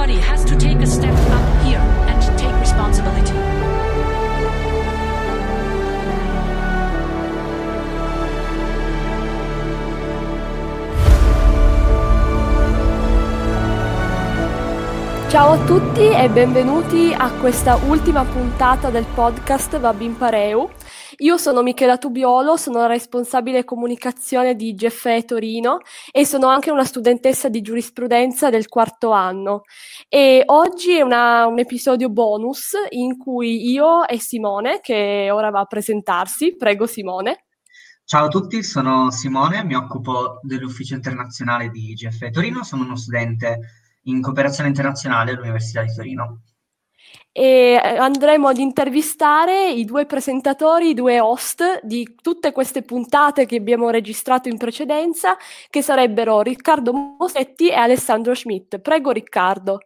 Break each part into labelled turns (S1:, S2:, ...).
S1: Everybody has to take a step up here and take responsibility.
S2: Ciao a tutti e benvenuti a questa ultima puntata del podcast Babin Pareu. Io sono Michela Tubiolo, sono la responsabile comunicazione di GFE Torino e sono anche una studentessa di giurisprudenza del quarto anno. E oggi è una, un episodio bonus in cui io e Simone, che ora va a presentarsi, prego Simone.
S3: Ciao a tutti, sono Simone, mi occupo dell'ufficio internazionale di GFE Torino, sono uno studente in cooperazione internazionale all'Università di Torino.
S2: E eh, andremo ad intervistare i due presentatori, i due host di tutte queste puntate che abbiamo registrato in precedenza, che sarebbero Riccardo Mosetti e Alessandro Schmidt. Prego Riccardo.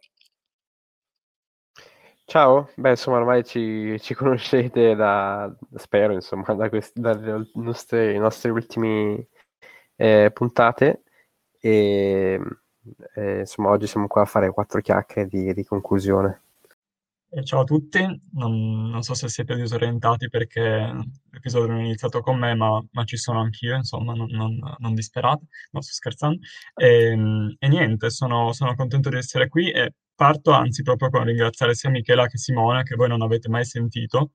S4: Ciao, beh insomma ormai ci, ci conoscete da, spero insomma, da questi, dalle nostre, nostre ultime eh, puntate e e, insomma, oggi siamo qua a fare quattro chiacchiere di, di conclusione.
S5: Ciao a tutti, non, non, so se siete disorientati perché l'episodio non è iniziato con me, ma, ma ci sono anch'io, insomma, non, non, non disperate, non sto scherzando. E, ehm, e niente, sono, sono, contento di essere qui e parto anzi proprio con ringraziare sia Michela che Simone, che voi non avete mai sentito,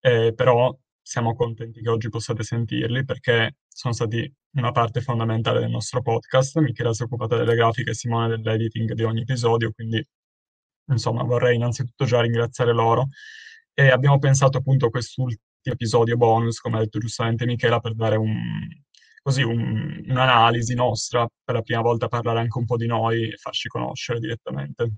S5: eh, però siamo contenti che oggi possiate sentirli perché sono stati una parte fondamentale del nostro podcast. Michela si è occupata delle grafiche e Simone dell'editing di ogni episodio, quindi insomma vorrei innanzitutto già ringraziare loro. E abbiamo pensato appunto a quest'ultimo episodio bonus, come ha detto giustamente Michela, per dare un, così un, un'analisi nostra, per la prima volta parlare anche un po' di noi e farci conoscere direttamente.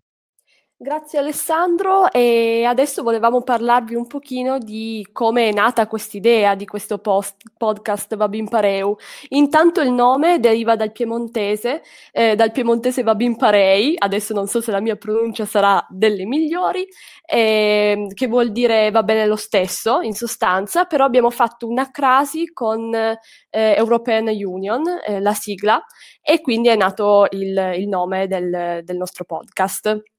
S2: Grazie Alessandro e adesso volevamo parlarvi un pochino di come è nata quest'idea di questo post- podcast Vabin Pareu. Intanto il nome deriva dal piemontese, eh, dal piemontese Vabin Parei, adesso non so se la mia pronuncia sarà delle migliori, eh, che vuol dire va bene lo stesso in sostanza, però abbiamo fatto una crasi con eh, European Union, eh, la sigla, e quindi è nato il, il nome del, del nostro podcast.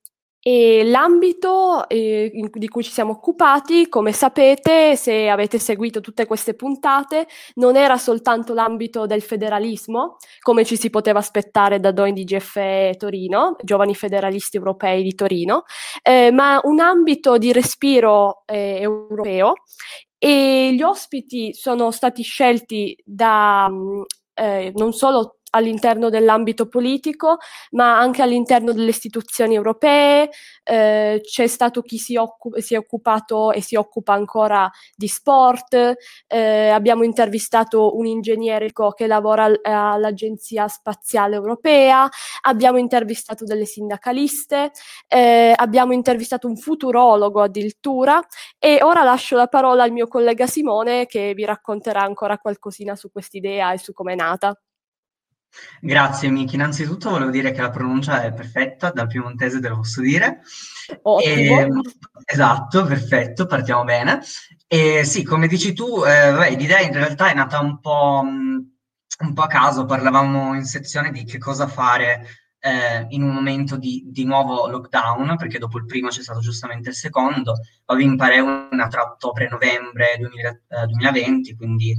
S2: E l'ambito eh, di cui ci siamo occupati, come sapete, se avete seguito tutte queste puntate, non era soltanto l'ambito del federalismo, come ci si poteva aspettare da noi di GFE Torino, Giovani Federalisti Europei di Torino, eh, ma un ambito di respiro eh, europeo. E gli ospiti sono stati scelti da mm, eh, non solo all'interno dell'ambito politico, ma anche all'interno delle istituzioni europee. Eh, c'è stato chi si, occup- si, è occupato e si occupa ancora di sport. Eh, abbiamo intervistato un ingegnere che lavora al- all'Agenzia Spaziale Europea. Abbiamo intervistato delle sindacaliste. Eh, abbiamo intervistato un futurologo addirittura. E ora lascio la parola al mio collega Simone che vi racconterà ancora qualcosina su quest'idea e su come è nata.
S3: Grazie Miki, innanzitutto volevo dire che la pronuncia è perfetta, dal piemontese te lo posso dire.
S2: Ottimo.
S3: E, esatto, perfetto, partiamo bene. E sì, come dici tu, eh, beh, l'idea in realtà è nata un po', un po' a caso, parlavamo in sezione di che cosa fare eh, in un momento di, di, nuovo lockdown, perché dopo il primo c'è stato giustamente il secondo, poi in pare una tra ottobre e novembre 2000, eh, 2020, quindi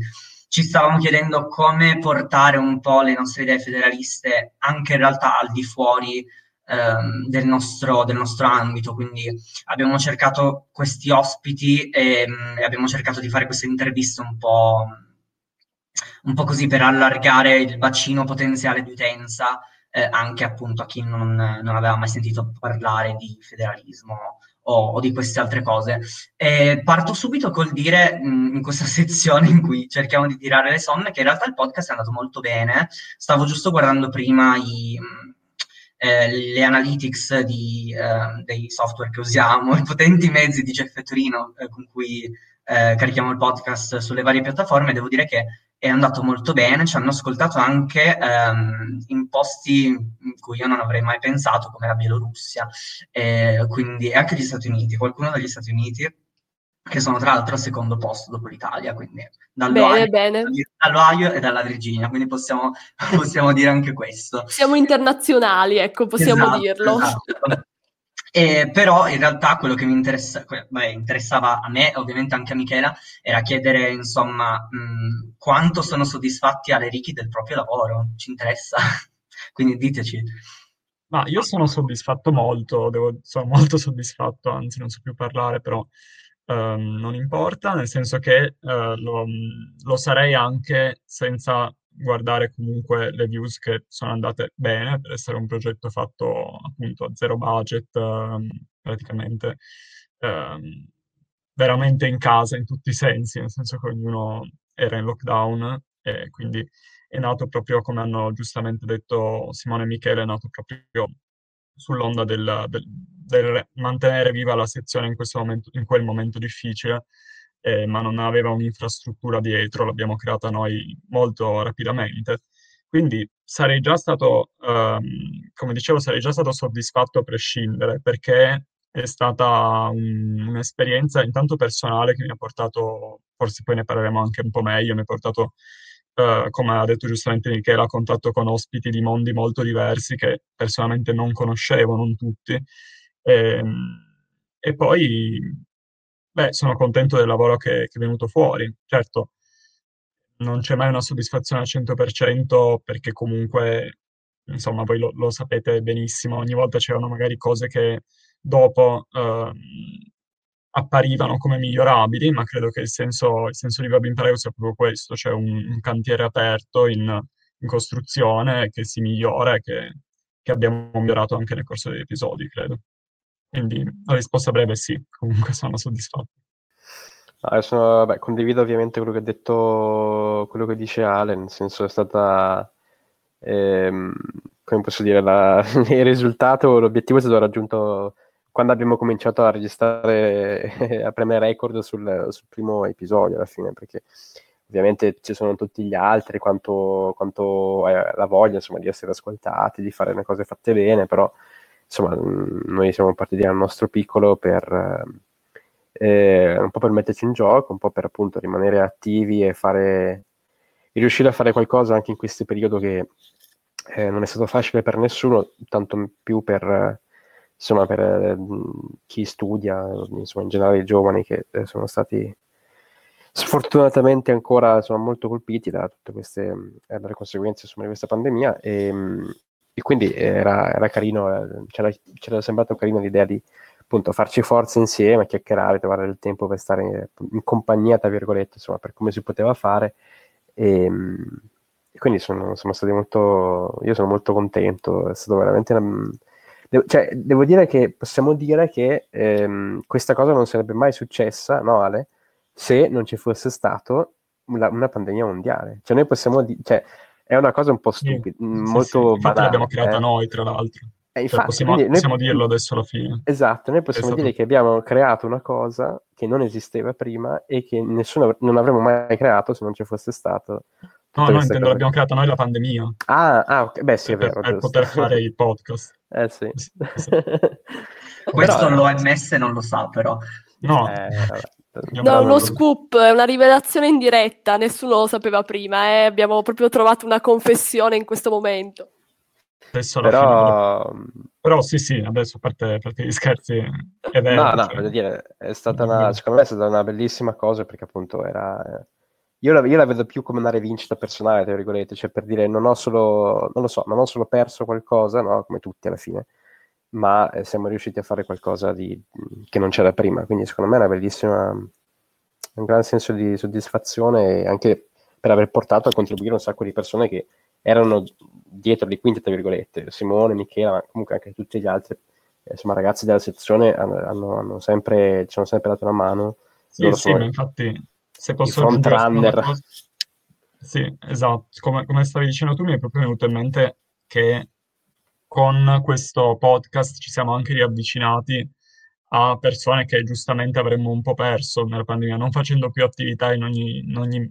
S3: ci stavamo chiedendo come portare un po' le nostre idee federaliste anche in realtà al di fuori ehm, del, nostro, del, nostro, ambito. Quindi abbiamo cercato questi ospiti e, mm, e abbiamo cercato di fare queste interviste un po', un po' così per allargare il bacino potenziale di utenza eh, anche appunto a chi non, non aveva mai sentito parlare di federalismo o, o di queste altre cose. E parto subito col dire mh, in questa sezione in cui cerchiamo di tirare le somme che in realtà il podcast è andato molto bene. Stavo giusto guardando prima i, mm, eh, le analytics di, eh, dei software che usiamo, i potenti mezzi di Jeff Torino eh, con cui eh, carichiamo il podcast sulle varie piattaforme. Devo dire che è andato molto bene, ci hanno ascoltato anche ehm, in posti in cui io non avrei mai pensato, come la Bielorussia, eh, quindi anche gli Stati Uniti, qualcuno degli Stati Uniti, che sono tra l'altro al secondo posto dopo l'Italia, quindi
S2: dall'Ohio, bene,
S3: bene. dall'Ohio e dalla Virginia, quindi possiamo, possiamo, dire anche questo.
S2: Siamo internazionali, ecco, possiamo esatto, dirlo.
S3: Esatto. E, però in realtà quello che mi interessa, beh, interessava a me, ovviamente anche a Michela, era chiedere insomma mh, quanto sono soddisfatti alle ricchi del proprio lavoro. Ci interessa? Quindi diteci.
S5: Ma io sono soddisfatto molto, devo, sono molto soddisfatto, anzi non so più parlare, però ehm, non importa, nel senso che eh, lo, lo sarei anche senza guardare comunque le views che sono andate bene per essere un progetto fatto appunto a zero budget, ehm, praticamente ehm, veramente in casa in tutti i sensi, nel senso che ognuno era in lockdown e quindi è nato proprio, come hanno giustamente detto Simone e Michele, è nato proprio sull'onda del, del, del mantenere viva la sezione in, momento, in quel momento difficile, eh, ma non aveva un'infrastruttura dietro, l'abbiamo creata noi molto rapidamente. Quindi sarei già stato, ehm, come dicevo, sarei già stato soddisfatto a prescindere, perché è stata un, un'esperienza intanto personale che mi ha portato, forse poi ne parleremo anche un po' meglio, mi ha portato eh, come ha detto giustamente Michele, a contatto con ospiti di mondi molto diversi che personalmente non conoscevo, non tutti. E, ehm, e poi, beh, sono contento del lavoro che, che è venuto fuori. Certo, non c'è mai una soddisfazione al 100% perché comunque, insomma, voi lo, lo sapete benissimo, ogni volta c'erano magari cose che dopo eh, apparivano come migliorabili, ma credo che il senso, il senso di Web Impareo sia proprio questo, cioè un, un cantiere aperto in, in, costruzione che si migliora e che, che, abbiamo migliorato anche nel corso degli episodi, credo. Quindi la risposta breve è sì, comunque sono soddisfatto.
S4: Sono, beh, condivido ovviamente quello che ha detto, quello che dice Ale, nel senso è stata, ehm, come posso dire, la, il risultato, l'obiettivo è stato raggiunto quando abbiamo cominciato a registrare, a premere record sul, sul, primo episodio alla fine, perché ovviamente ci sono tutti gli altri, quanto, quanto eh, la voglia insomma, di essere ascoltati, di fare le cose fatte bene, però insomma noi siamo partiti dal nostro piccolo per eh, un po' per metterci in gioco, un po' per appunto rimanere attivi e fare e riuscire a fare qualcosa anche in questo periodo che eh, non è stato facile per nessuno, tanto più per insomma, per eh, chi studia, insomma, in generale i giovani che eh, sono stati sfortunatamente ancora insomma, molto colpiti da tutte queste eh, dalle conseguenze insomma, di questa pandemia. E, e quindi era, era carino, c'era, c'era sembrato carino l'idea di appunto farci forza insieme, chiacchierare, trovare il tempo per stare in compagnia, tra virgolette, insomma, per come si poteva fare. E, e quindi sono, sono stati molto, io sono molto contento, è stato veramente una, Devo, cioè, devo dire che possiamo dire che ehm, questa cosa non sarebbe mai successa, no Ale? Se non ci fosse stato una, una pandemia mondiale. Cioè, noi possiamo dire, cioè, è una cosa un po' stupida, sì,
S5: mm,
S4: molto
S5: sì, banale. l'abbiamo creata eh. noi, tra l'altro. Eh, cioè, infatti, cioè, possiamo, noi, possiamo, dirlo adesso alla fine.
S4: Esatto, noi possiamo dire stato... che abbiamo creato una cosa che non esisteva prima e che nessuno non avremmo mai creato se non ci fosse stato
S5: No, no, intendo l'abbiamo creata noi la pandemia.
S4: Ah, ah okay. beh sì, è
S5: vero. Per, per poter fare il podcast.
S4: Eh sì. sì, sì.
S3: Questo però... l'OMS non lo sa, però.
S5: No.
S2: Eh, no, uno scoop, è una rivelazione in diretta, nessuno lo sapeva prima, eh? abbiamo proprio trovato una confessione in questo momento.
S5: Adesso però... Fine, però sì, sì, adesso a parte, parte gli scherzi è vero.
S4: No, no, cioè... voglio dire, è stata una, secondo me è stata una bellissima cosa perché appunto era... Eh io la, io la, vedo più come una rivincita personale, tra virgolette, cioè per dire non ho solo, non lo so, non ho solo perso qualcosa, no? come tutti alla fine, ma eh, siamo riusciti a fare qualcosa di, che non c'era prima, quindi secondo me è una bellissima, un gran senso di soddisfazione anche per aver portato a contribuire un sacco di persone che erano dietro le quinte, tra virgolette, Simone, Michela, ma comunque anche tutti gli altri, eh, insomma ragazzi della sezione hanno, hanno, hanno sempre, ci hanno sempre dato una mano.
S5: Sì, sì, sono... infatti se posso
S4: aggiungere
S5: Sì, esatto. Come, come, stavi dicendo tu, mi è proprio venuto in mente che con questo podcast ci siamo anche riavvicinati a persone che giustamente avremmo un po' perso nella pandemia, non facendo più attività in ogni, in ogni,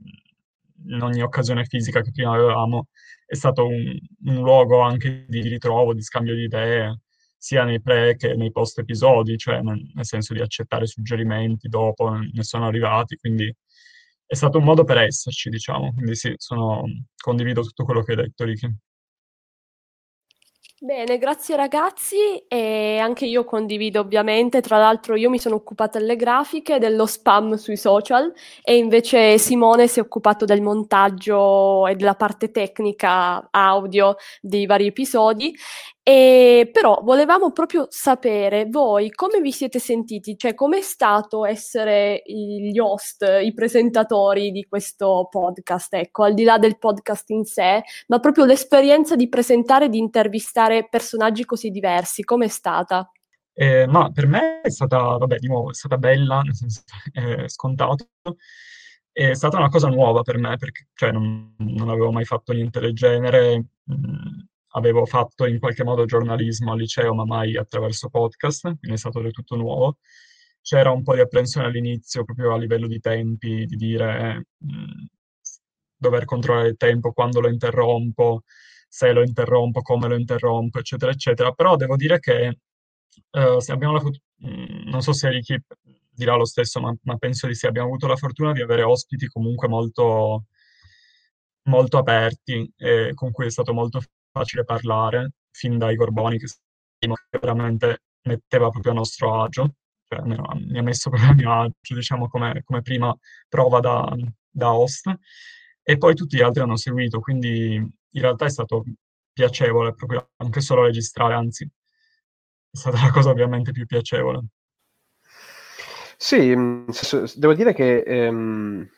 S5: in ogni occasione fisica che prima avevamo. È stato un, un luogo anche di ritrovo, di scambio di idee, sia nei pre che nei post episodi, cioè nel, senso di accettare suggerimenti dopo, ne sono arrivati, quindi è stato un modo per esserci, diciamo. Quindi sì, sono, condivido tutto quello che hai detto, Ricky.
S2: Bene, grazie ragazzi e anche io condivido ovviamente, tra l'altro io mi sono occupata delle grafiche, dello spam sui social e invece Simone si è occupato del montaggio e della parte tecnica audio dei vari episodi e però volevamo proprio sapere voi come vi siete sentiti, cioè com'è stato essere gli host, i presentatori di questo podcast, ecco, al di là del podcast in sé, ma proprio l'esperienza di presentare e di intervistare personaggi così diversi, com'è stata?
S5: Eh, ma per me è stata, vabbè, di nuovo, è stata bella, nel senso è scontato. È stata una cosa nuova per me, perché cioè, non, non avevo mai fatto niente del genere. Mm, avevo fatto in qualche modo giornalismo al liceo, ma mai attraverso podcast, quindi è stato del tutto nuovo. C'era un po' di apprensione all'inizio, proprio a livello di tempi, di dire mh, mm, dover controllare il tempo, quando lo interrompo, se lo interrompo, come lo interrompo, eccetera, eccetera. Però devo dire che uh, se abbiamo la fot- mm, non so se Ricky dirà lo stesso, ma, ma, penso di sì, abbiamo avuto la fortuna di avere ospiti comunque molto, molto aperti e con cui è stato molto facile parlare, fin dai Gorboni che veramente metteva proprio a nostro agio, cioè mi ha messo proprio a mio agio, diciamo, come, come prima prova da, da, host, e poi tutti gli altri hanno seguito, quindi in realtà è stato piacevole proprio anche solo registrare, anzi è stata la cosa ovviamente più piacevole.
S4: Sì, devo dire che ehm,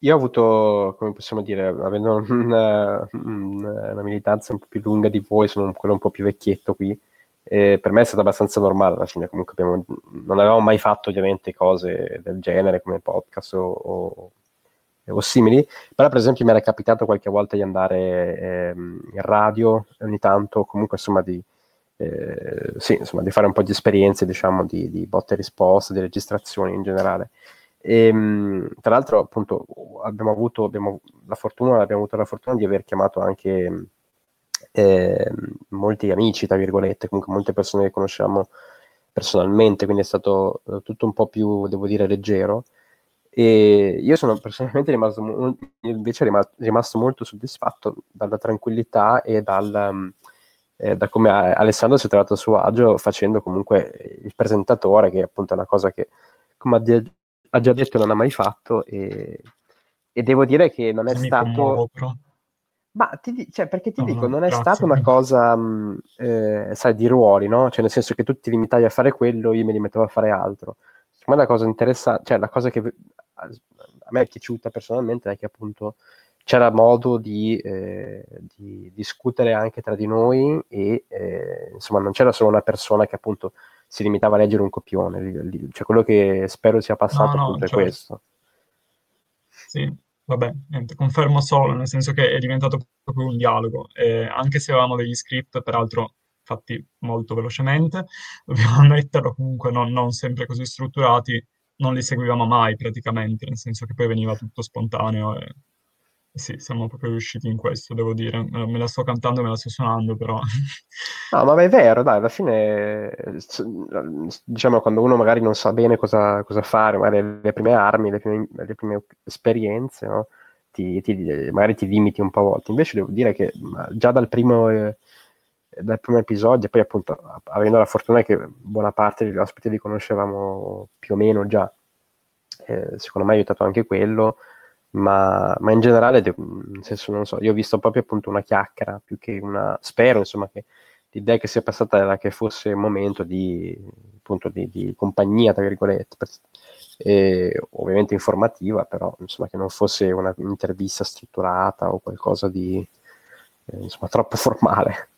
S4: io ho avuto, come possiamo dire, avendo una, una, militanza un po' più lunga di voi, sono quello un po' più vecchietto qui, e per me è stato abbastanza normale alla fine, comunque abbiamo, non avevamo mai fatto ovviamente cose del genere come podcast o, o, o, simili, però per esempio mi era capitato qualche volta di andare eh, in radio ogni tanto, comunque insomma di, eh, sì, insomma, di fare un po' di esperienze, diciamo, di, di botte e risposte, di registrazioni in generale. E, ehm, tra l'altro, appunto, abbiamo avuto abbiamo la fortuna, abbiamo avuto la fortuna di aver chiamato anche eh, molti amici, tra virgolette, comunque molte persone che conosciamo personalmente, quindi è stato eh, tutto un po' più, devo dire, leggero. E io sono personalmente rimasto, invece rimasto, molto soddisfatto dalla tranquillità e dal, eh, da come Alessandro si è trovato a suo agio facendo comunque il presentatore, che appunto è una cosa che, come ha ha già detto non ha mai fatto e, e devo dire che non è Mi stato... Commuovo, Ma ti, cioè, perché ti no, dico, non è grazie. stata una cosa, mh, eh, sai, di ruoli, no? Cioè, nel senso che tu ti limitavi a fare quello, io me li mettevo a fare altro. Secondo me la cosa interessante, cioè la cosa che a me è piaciuta personalmente è che appunto c'era modo di, eh, di discutere anche tra di noi e eh, insomma non c'era solo una persona che appunto si limitava a leggere un copione. Cioè, quello che spero sia passato no, no, certo. è questo.
S5: Sì, vabbè, niente, confermo solo, nel senso che è diventato proprio un dialogo. E anche se avevamo degli script, peraltro fatti molto velocemente, dobbiamo ammetterlo, comunque non, non sempre così strutturati, non li seguivamo mai praticamente, nel senso che poi veniva tutto spontaneo e sì, siamo proprio riusciti in questo, devo dire. Me la sto cantando, me la sto suonando, però.
S4: No, ma è vero, dai, alla fine, diciamo, quando uno magari non sa bene cosa, cosa fare, magari le prime armi, le prime, le prime esperienze, no? ti, ti, magari ti limiti un po' a volte. Invece devo dire che già dal primo, eh, dal primo episodio, poi appunto, avendo la fortuna che buona parte degli ospiti li conoscevamo più o meno già, eh, secondo me ha aiutato anche quello ma, ma in generale, nel senso, non so, io ho visto proprio appunto una chiacchiera più che una, spero insomma che l'idea che sia passata era che fosse un momento di, appunto, di, di compagnia, tra virgolette, e, ovviamente informativa, però insomma che non fosse un'intervista strutturata o qualcosa di eh, insomma troppo formale.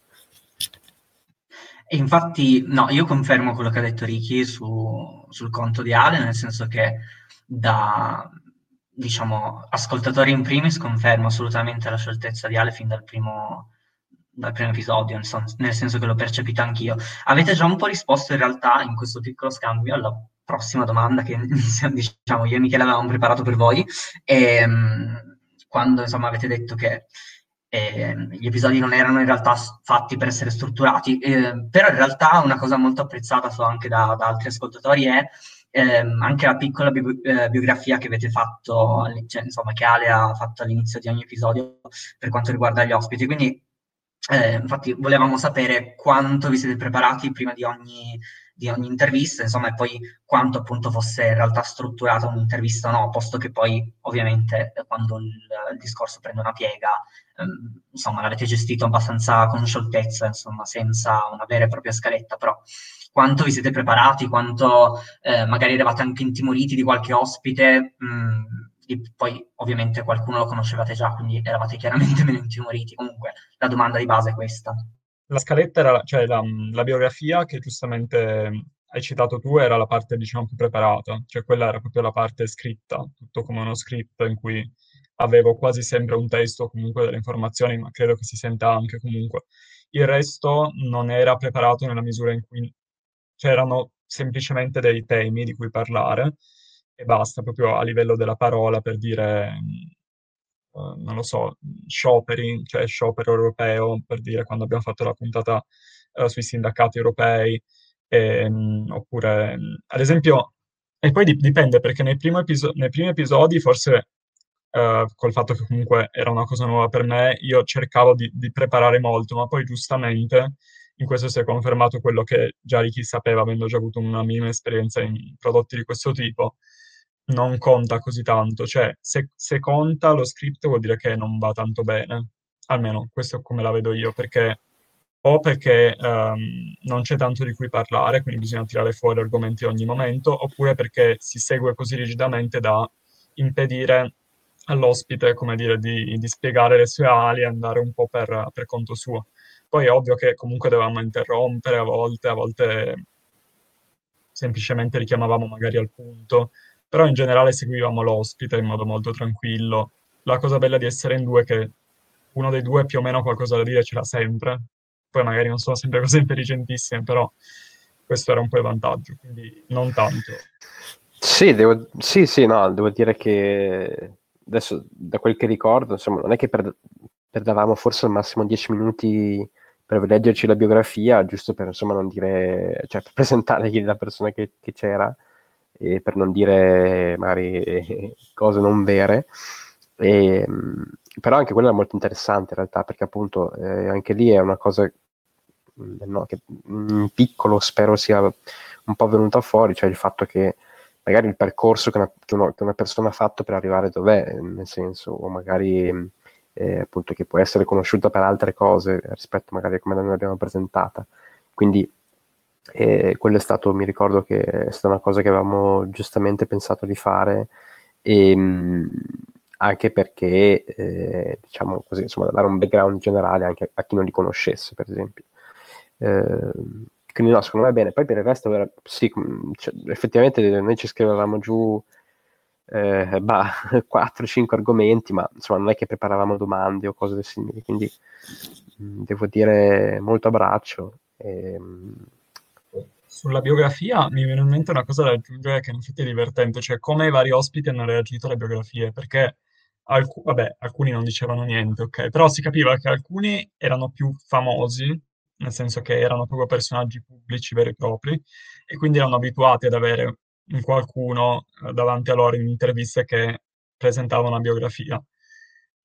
S3: E infatti, no, io confermo quello che ha detto Ricky su, sul conto di Ale, nel senso che da, diciamo, ascoltatori in primis confermo assolutamente la scioltezza di Ale fin dal primo, dal primo episodio, nel senso che l'ho percepita anch'io. Avete già un po' risposto in realtà in questo piccolo scambio alla prossima domanda che diciamo io e Michele avevamo preparato per voi, e, ehm, quando insomma avete detto che eh, gli episodi non erano in realtà fatti per essere strutturati, eh, però in realtà una cosa molto apprezzata so anche da, da altri ascoltatori è ehm, anche la piccola bi- eh, biografia che avete fatto, cioè, insomma, che Ale ha fatto all'inizio di ogni episodio per quanto riguarda gli ospiti. Quindi eh, infatti volevamo sapere quanto vi siete preparati prima di ogni, di ogni intervista, insomma, e poi quanto appunto fosse in realtà strutturata un'intervista o no, posto che poi ovviamente quando il, il discorso prende una piega, ehm, insomma, l'avete gestito abbastanza con scioltezza, insomma, senza una vera e propria scaletta, però quanto vi siete preparati, quanto eh, magari eravate anche intimoriti di qualche ospite, mh, mm, poi ovviamente qualcuno lo conoscevate già, quindi eravate chiaramente meno intimoriti. Comunque la domanda di base è questa.
S5: La scaletta era, cioè la, la biografia che giustamente hai citato tu era la parte diciamo più preparata, cioè quella era proprio la parte scritta, tutto come uno script in cui avevo quasi sempre un testo comunque delle informazioni, ma credo che si senta anche comunque. Il resto non era preparato nella misura in cui c'erano semplicemente dei temi di cui parlare e basta, proprio a livello della parola per dire, uh, non lo so, scioperi, cioè sciopero europeo, per dire quando abbiamo fatto la puntata uh, sui sindacati europei, e, um, oppure, ad esempio, e poi dipende perché nei, episo- nei primi episodi forse Uh, col fatto che comunque era una cosa nuova per me, io cercavo di, di, preparare molto, ma poi giustamente in questo si è confermato quello che già Ricky sapeva, avendo già avuto una minima esperienza in prodotti di questo tipo, non conta così tanto, cioè se, se, conta lo script vuol dire che non va tanto bene, almeno questo è come la vedo io, perché o perché um, non c'è tanto di cui parlare, quindi bisogna tirare fuori argomenti ogni momento, oppure perché si segue così rigidamente da impedire all'ospite, come dire, di, di spiegare le sue ali e andare un po' per, per conto suo. Poi è ovvio che comunque dovevamo interrompere a volte, a volte semplicemente richiamavamo magari al punto, però in generale seguivamo l'ospite in modo molto tranquillo. La cosa bella di essere in due è che uno dei due più o meno qualcosa da dire ce l'ha sempre, poi magari non sono sempre cose intelligentissime, però questo era un po' il vantaggio, quindi non tanto.
S4: Sì, devo, sì, sì, no, devo dire che adesso da quel che ricordo, insomma, non è che per, perdavamo forse al massimo 10 minuti per leggerci la biografia, giusto per insomma non dire, cioè per presentare la persona che, che c'era e per non dire magari cose non vere. E, però anche quella è molto interessante in realtà, perché appunto eh, anche lì è una cosa mm, no, che in piccolo spero sia un po' venuta fuori, cioè il fatto che magari il percorso che una, che uno, che una persona ha fatto per arrivare dov'è, nel senso, o magari eh, appunto che può essere conosciuta per altre cose rispetto magari a come noi l'abbiamo presentata. Quindi e quello è stato, mi ricordo che è stata una cosa che avevamo giustamente pensato di fare, e, ehm, anche perché, eh, diciamo così, insomma, dare un background generale anche a chi non li conoscesse, per esempio. Eh, quindi no, secondo me è bene. Poi per il resto, sì, cioè, effettivamente noi ci scrivevamo giù eh, bah, 4-5 argomenti, ma insomma non è che preparavamo domande o cose simili, quindi mh, devo dire molto abbraccio. E, mh,
S5: sulla biografia mi viene in mente una cosa da aggiungere che in effetti è divertente, cioè come i vari ospiti hanno reagito alle biografie, perché alc- vabbè, alcuni non dicevano niente, ok, però si capiva che alcuni erano più famosi, nel senso che erano proprio personaggi pubblici veri e propri, e quindi erano abituati ad avere un qualcuno eh, davanti a loro in interviste che presentava una biografia.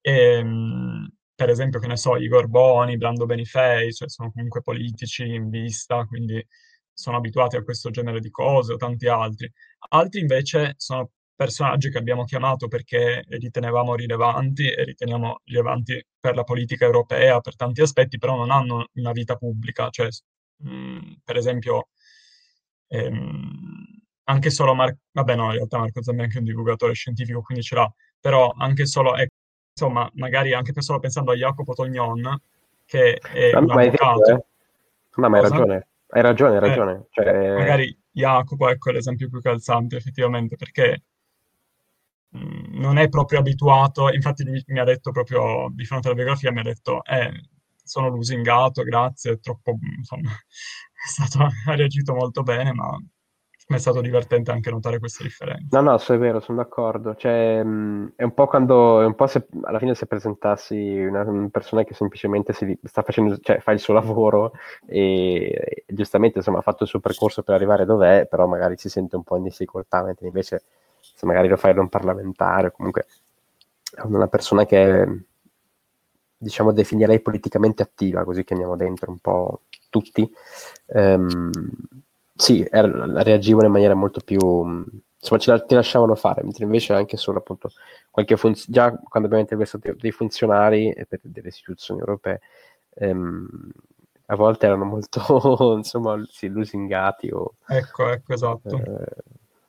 S5: E, ehm, per esempio, che ne so, Igor Boni, Brando Benifei, cioè sono comunque politici in vista, quindi sono abituati a questo genere di cose, o tanti altri. Altri invece sono personaggi che abbiamo chiamato perché ritenevamo rilevanti e riteniamo rilevanti per la politica europea, per tanti aspetti, però non hanno una vita pubblica. Cioè, mh, mm, per esempio, ehm, anche solo Marco, vabbè no, in realtà Marco Zambi è anche un divulgatore scientifico, quindi ce l'ha, però anche solo, eh, insomma, magari anche solo pensando a Jacopo Tognon, che è
S4: no,
S5: un avvocato.
S4: Vero, eh? No, ma hai ragione. Hai ragione, hai ragione.
S5: Eh,
S4: cioè...
S5: Magari Jacopo ecco l'esempio più calzante effettivamente perché mh, mm, non è proprio abituato, infatti mi, mi, ha detto proprio di fronte alla biografia, mi ha detto eh, sono lusingato, grazie, è troppo, insomma, è stato, ha reagito molto bene, ma ma è stato divertente anche notare queste differenze.
S4: No, no, è vero, sono d'accordo. Cioè, mh, è un po' quando, è un po' se, alla fine se presentassi una, una persona che semplicemente si, sta facendo, cioè fa il suo lavoro e, e, giustamente insomma ha fatto il suo percorso per arrivare dov'è, però magari si sente un po' in difficoltà, mentre invece se magari lo fai da un parlamentare, comunque una persona che diciamo, definirei politicamente attiva, così che andiamo dentro un po' tutti, ehm, sì, er- reagivano in maniera molto più... insomma, ce la- ti lasciavano fare, mentre invece anche solo appunto qualche funzione, già quando abbiamo intervistato dei funzionari per delle istituzioni europee, ehm, a volte erano molto, insomma, sì, lusingati o...
S5: Ecco, ecco, esatto.
S4: Eh,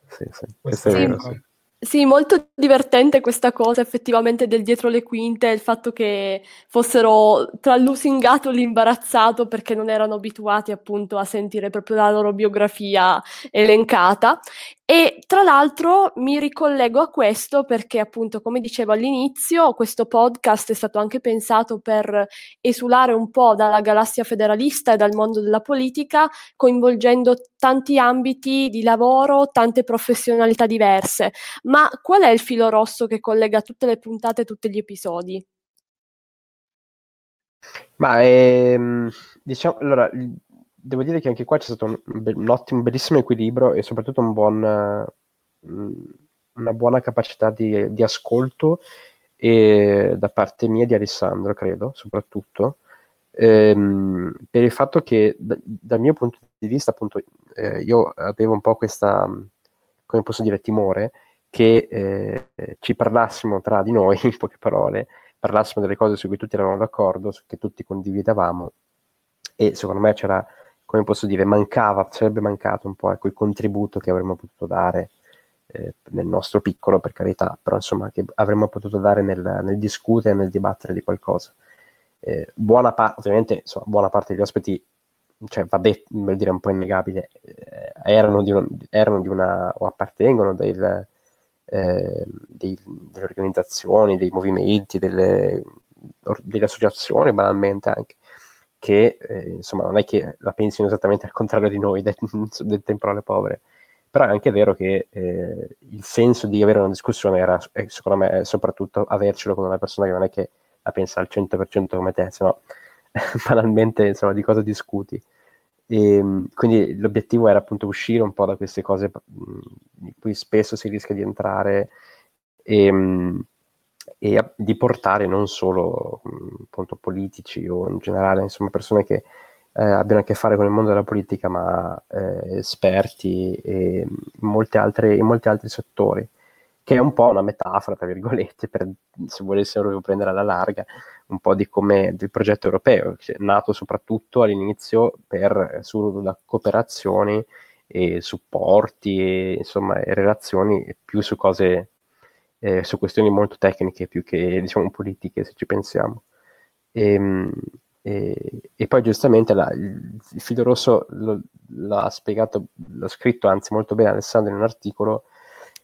S4: sì, sì,
S5: Questo
S4: questo è vero. sì.
S2: Sì, molto divertente questa cosa effettivamente del dietro le quinte, il fatto che fossero tra lusingato e l'imbarazzato perché non erano abituati appunto a sentire proprio la loro biografia elencata. E tra l'altro mi ricollego a questo perché appunto, come dicevo all'inizio, questo podcast è stato anche pensato per esulare un po' dalla galassia federalista e dal mondo della politica, coinvolgendo tanti ambiti di lavoro, tante professionalità diverse. Ma qual è il filo rosso che collega tutte le puntate e tutti gli episodi?
S4: Ma ehm, diciamo, allora, devo dire che anche qua c'è stato un, un ottimo, bellissimo equilibrio e soprattutto un buon, mm, una buona capacità di, di ascolto e da parte mia di Alessandro, credo, soprattutto, ehm, per il fatto che da- dal mio punto di vista, appunto, eh, io avevo un po' questa, come posso dire, timore che eh, ci parlassimo tra di noi, in poche parole, parlassimo delle cose su cui tutti eravamo d'accordo, che tutti condividevamo e secondo me c'era, come posso dire, mancava, sarebbe mancato un po' ecco, il contributo che avremmo potuto dare eh, nel nostro piccolo, per carità, però insomma che avremmo potuto dare nel, nel discutere, nel dibattere di qualcosa. Eh, buona parte, ovviamente, insomma, buona parte degli ospiti, cioè va detto, vuol dire un po' innegabile, eh, erano, di un- erano di una, o appartengono del, eh, dei- delle organizzazioni, dei movimenti, delle, delle associazioni, banalmente anche, che eh, insomma non è che la pensino esattamente al contrario di noi del, del temporale povere, però è anche vero che eh, il senso di avere una discussione era, eh, secondo me, soprattutto avercelo con una persona che non è che la pensa al 100% come te, se no banalmente insomma di cosa discuti. E, mh, quindi l'obiettivo era appunto uscire un po' da queste cose in cui spesso si rischia di entrare e, mh, e a- di portare non solo mh, appunto politici o in generale insomma persone che eh, abbiano a che fare con il mondo della politica ma eh, esperti e altre, in molti altri settori che è un po' una metafora tra virgolette per se volessero prendere alla larga un po' di come del progetto europeo, nato soprattutto all'inizio per sulla cooperazioni e supporti e insomma e relazioni più su cose eh, su questioni molto tecniche più che diciamo politiche se ci pensiamo. E, e, e poi giustamente la, il, il filo rosso lo, l'ha spiegato, l'ha scritto anzi molto bene Alessandro in un articolo,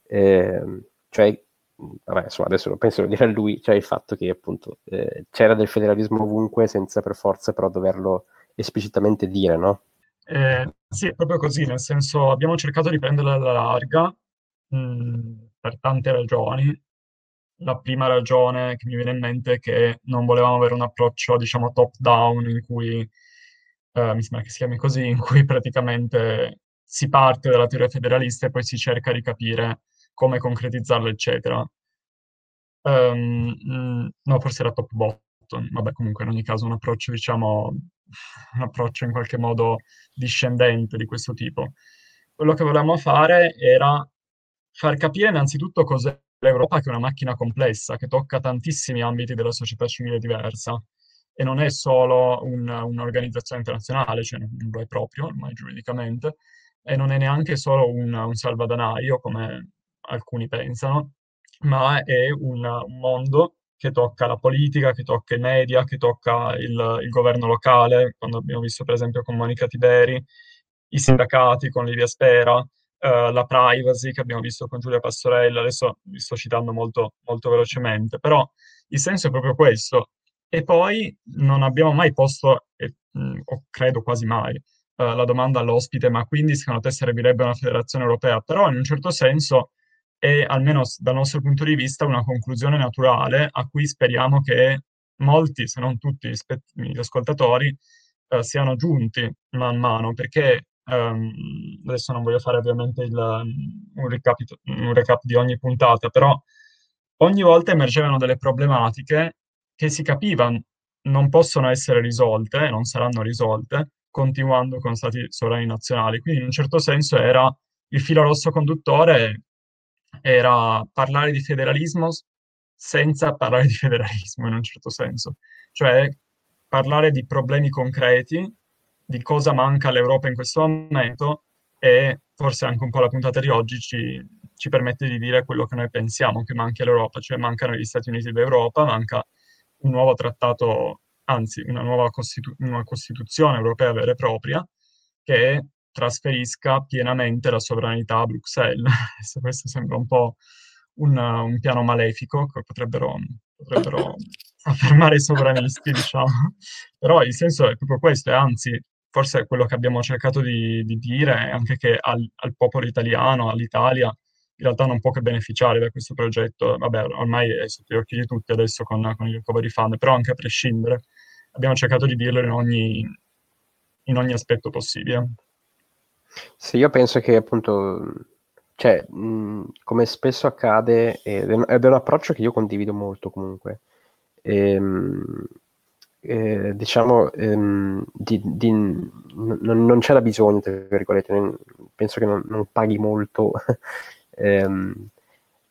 S4: eh, cioè vabbè, insomma, adesso lo penso lo dirà lui, cioè il fatto che appunto eh, c'era del federalismo ovunque senza per forza però doverlo esplicitamente dire, no?
S5: Eh, sì, è proprio così, nel senso abbiamo cercato di prenderla alla larga mh, per tante ragioni. La prima ragione che mi viene in mente è che non volevamo avere un approccio, diciamo, top-down in cui, eh, mi sembra che si chiami così, in cui praticamente si parte dalla teoria federalista e poi si cerca di capire come concretizzarla, eccetera. Mh, no, forse era top bottom, vabbè, comunque in ogni caso un approccio, diciamo, un approccio in qualche modo discendente di questo tipo. Quello che volevamo fare era far capire innanzitutto cos'è l'Europa, che è una macchina complessa, che tocca tantissimi ambiti della società civile diversa. E non è solo un- un'organizzazione internazionale, cioè non lo è proprio, ormai giuridicamente, e non è neanche solo un, un salvadanaio, come alcuni pensano, ma è un, un mondo che tocca la politica, che tocca i media, che tocca il, il governo locale, quando abbiamo visto per esempio con Monica Tiberi, i sindacati con Livia Spera, eh, la privacy che abbiamo visto con Giulia Passorella, adesso vi sto citando molto, molto velocemente, però il senso è proprio questo. E poi non abbiamo mai posto, e, mh, o credo quasi mai, eh, la domanda all'ospite, ma quindi secondo te servirebbe una federazione europea? Però in un certo senso è, almeno dal nostro punto di vista, una conclusione naturale a cui speriamo che molti, se non tutti gli ascoltatori, eh, siano giunti man mano, perché ehm, adesso non voglio fare ovviamente il, un recapito- un recap di ogni puntata, però ogni volta emergevano delle problematiche che si capivano non possono essere risolte, non saranno risolte, continuando con stati sovrani nazionali. Quindi in un certo senso era il filo rosso conduttore era parlare di federalismo senza parlare di federalismo in un certo senso, cioè parlare di problemi concreti, di cosa manca all'Europa in questo momento e forse anche un po' la puntata di oggi ci, ci permette di dire quello che noi pensiamo che manchi all'Europa, cioè mancano gli Stati Uniti d'Europa, manca un nuovo trattato, anzi una nuova costitu- una Costituzione europea vera e propria che trasferisca pienamente la sovranità a Bruxelles. Questo sembra un po' un, un piano malefico che potrebbero, potrebbero affermare i sovranisti, diciamo. Però il senso è proprio questo, e anzi, forse quello che abbiamo cercato di, di dire è anche che al, al, popolo italiano, all'Italia, in realtà non può che beneficiare da questo progetto. Vabbè, ormai è sotto gli occhi di tutti adesso con, con il recovery fund, però anche a prescindere, abbiamo cercato di dirlo in ogni, in ogni aspetto possibile.
S4: Sì, io penso che appunto, cioè, mh, come spesso accade, ed è, un approccio che io condivido molto comunque, ehm, eh, diciamo, ehm, di, di, n- non, c'era bisogno, penso che non, non paghi molto ehm,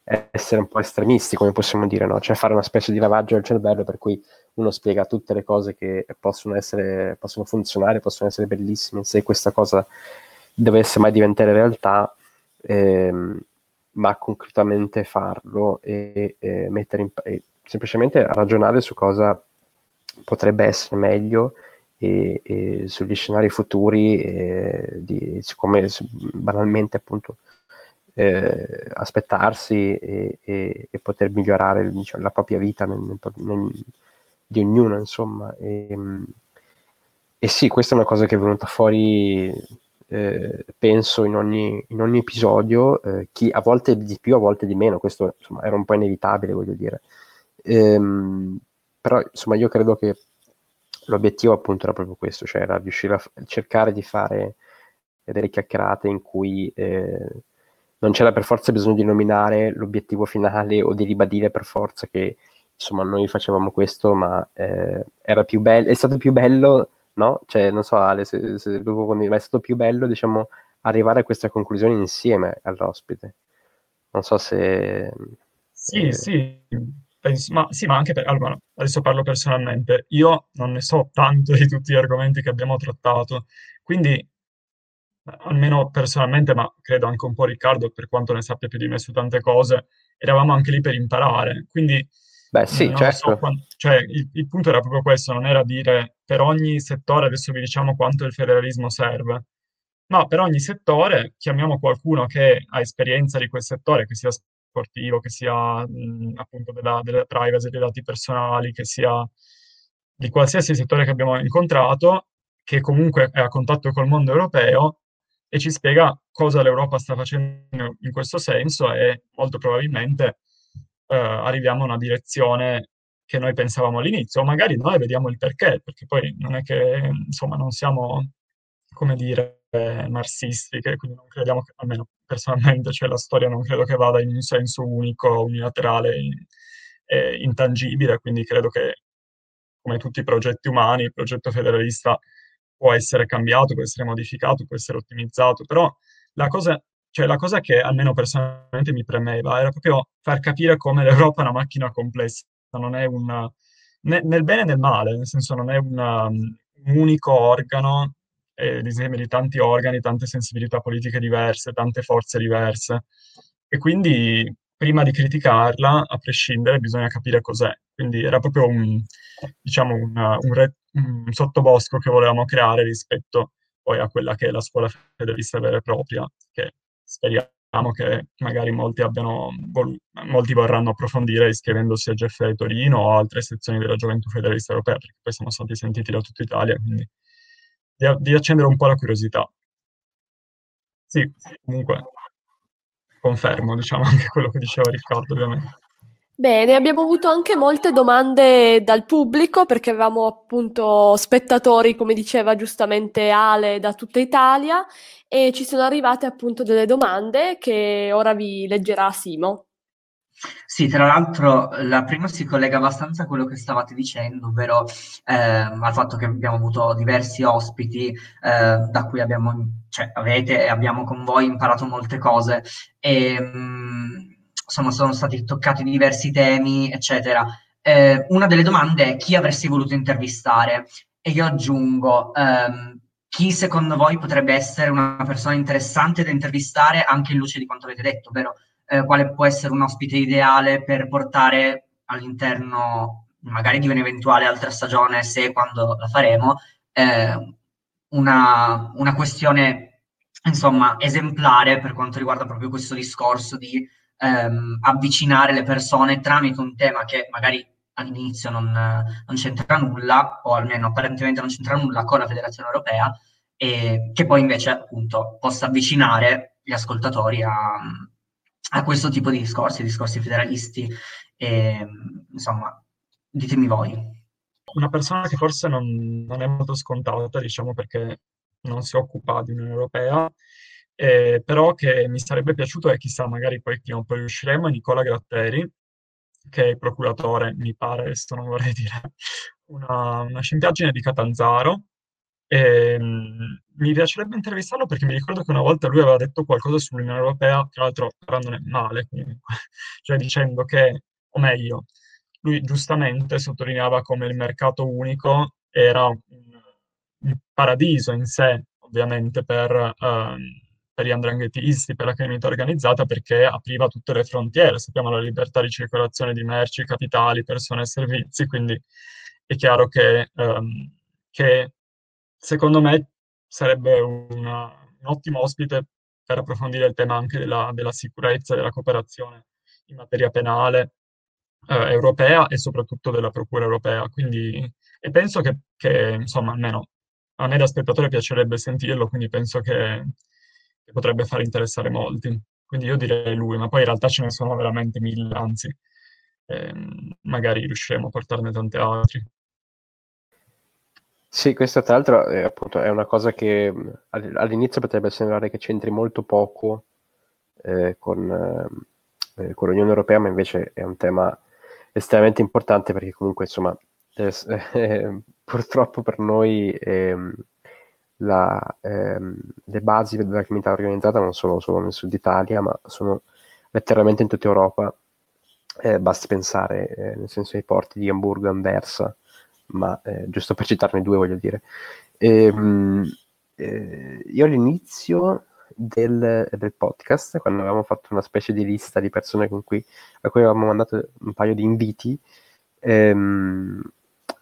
S4: essere un po' estremisti, come possiamo dire, no? Cioè fare una specie di lavaggio del cervello per cui uno spiega tutte le cose che possono essere, possono funzionare, possono essere bellissime, se questa cosa dovesse mai diventare realtà, ehm, ma concretamente farlo e, e mettere in, e semplicemente ragionare su cosa potrebbe essere meglio e, e sugli scenari futuri, di, come banalmente appunto eh, aspettarsi e, e, e, poter migliorare diciamo, la propria vita nel, nel, nel, di ognuno, insomma. E, e, sì, questa è una cosa che è venuta fuori eh, penso in ogni, in ogni episodio, eh, chi a volte di più, a volte di meno, questo insomma, era un po' inevitabile, voglio dire. Ehm, però insomma io credo che l'obiettivo appunto era proprio questo, cioè era riuscire a cercare di fare delle chiacchierate in cui eh, non c'era per forza bisogno di nominare l'obiettivo finale o di ribadire per forza che insomma noi facevamo questo, ma eh, era più bello, è stato più bello no? Cioè, non so, Ale, se, se ma è stato più bello, diciamo, arrivare a questa conclusione insieme all'ospite. Non so se...
S5: Sì, eh... sì, penso, ma, sì, ma anche per, allora, adesso parlo personalmente, io non ne so tanto di tutti gli argomenti che abbiamo trattato, quindi almeno personalmente, ma credo anche un po' Riccardo, per quanto ne sappia più di me su tante cose, eravamo anche lì per imparare, quindi
S4: Beh, sì, certo.
S5: So quando, cioè, il, il, punto era proprio questo, non era dire per ogni settore adesso vi diciamo quanto il federalismo serve, ma per ogni settore chiamiamo qualcuno che ha esperienza di quel settore, che sia sportivo, che sia mh, appunto della, della privacy dei dati personali, che sia di qualsiasi settore che abbiamo incontrato, che comunque è a contatto col mondo europeo e ci spiega cosa l'Europa sta facendo in questo senso e molto probabilmente eh, arriviamo a una direzione che noi pensavamo all'inizio, o magari noi vediamo il perché, perché poi non è che, insomma, non siamo, come dire, marxisti, quindi non crediamo, che, almeno personalmente, cioè la storia non credo che vada in un senso unico, unilaterale e intangibile, quindi credo che, come tutti i progetti umani, il progetto federalista può essere cambiato, può essere modificato, può essere ottimizzato, però la cosa cioè la cosa che almeno personalmente mi premeva era proprio far capire come l'Europa è una macchina complessa, non è un, nel bene e nel male, nel senso non è una, un unico organo, è l'insieme di tanti organi, tante sensibilità politiche diverse, tante forze diverse. E quindi prima di criticarla, a prescindere, bisogna capire cos'è. Quindi era proprio un, diciamo, una, un, re, un sottobosco che volevamo creare rispetto poi a quella che è la scuola federalista vera e propria, che speriamo che magari molti, abbiano molti vorranno approfondire iscrivendosi a GFA Torino o altre sezioni della Gioventù Federalista Europea, perché poi siamo stati sentiti da tutta Italia, quindi di, di accendere un po' la curiosità. Sì, comunque confermo, diciamo, anche quello che diceva Riccardo, ovviamente.
S2: Bene, abbiamo avuto anche molte domande dal pubblico perché avevamo appunto spettatori, come diceva giustamente Ale, da tutta Italia e ci sono arrivate appunto delle domande che ora vi leggerà Simo.
S3: Sì, tra l'altro la prima si collega abbastanza a quello che stavate dicendo, ovvero eh, al fatto che abbiamo avuto diversi ospiti eh, da cui abbiamo, cioè, avete e abbiamo con voi imparato molte cose e mh, insomma sono stati toccati diversi temi, eccetera. Eh, una delle domande è chi avresti voluto intervistare e io aggiungo ehm, chi secondo voi potrebbe essere una persona interessante da intervistare anche in luce di quanto avete detto, ovvero eh, quale può essere un ospite ideale per portare all'interno, magari di un'eventuale altra stagione, se e quando la faremo, eh, una, una, questione, insomma, esemplare per quanto riguarda proprio questo discorso di ehm, avvicinare le persone tramite un tema che magari all'inizio non, non, c'entra nulla, o almeno apparentemente non c'entra nulla con la Federazione Europea, e che poi invece appunto possa avvicinare gli ascoltatori a, a questo tipo di discorsi, discorsi federalisti, e, insomma, ditemi voi.
S5: Una persona che forse non, non è molto scontata, diciamo perché non si occupa di Unione Europea, eh, però che mi sarebbe piaciuto e chissà, magari poi prima o poi riusciremo, è Nicola Gratteri, che è il procuratore, mi pare, adesso non vorrei dire, una, una scimpiaggine di Catanzaro, ehm, mi piacerebbe intervistarlo perché mi ricordo che una volta lui aveva detto qualcosa sull'Unione Europea, tra l'altro parlandone male comunque, cioè dicendo che, o meglio, lui giustamente sottolineava come il mercato unico era un, un paradiso in sé, ovviamente, per, um, per gli andranghetisti, per la criminalità organizzata, perché apriva tutte le frontiere, sappiamo la libertà di circolazione di merci, capitali, persone e servizi, quindi è chiaro che, um, che secondo me sarebbe una, un ottimo ospite per approfondire il tema anche della, della sicurezza della cooperazione in materia penale eh, europea e soprattutto della Procura europea. Quindi, e penso che, che, insomma, almeno a me da spettatore piacerebbe sentirlo, quindi penso che, che potrebbe far interessare molti. Quindi io direi lui, ma poi in realtà ce ne sono veramente mille, anzi, ehm, magari riusciremo a portarne tanti altri.
S4: Sì, questa tra l'altro è, appunto, è una cosa che all'inizio potrebbe sembrare che c'entri molto poco eh, con, eh, con, l'Unione Europea, ma invece è un tema estremamente importante perché comunque insomma eh, purtroppo per noi ehm, la, ehm, le basi della criminalità organizzata non sono solo nel sud Italia, ma sono letteralmente in tutta Europa. Eh, basti pensare, eh, nel senso ai porti di Hamburgo e Anversa, ma eh, giusto per citarne due voglio dire. E, ehm, eh, io all'inizio del, del, podcast, quando avevamo fatto una specie di lista di persone cui, a cui avevamo mandato un paio di inviti, ehm,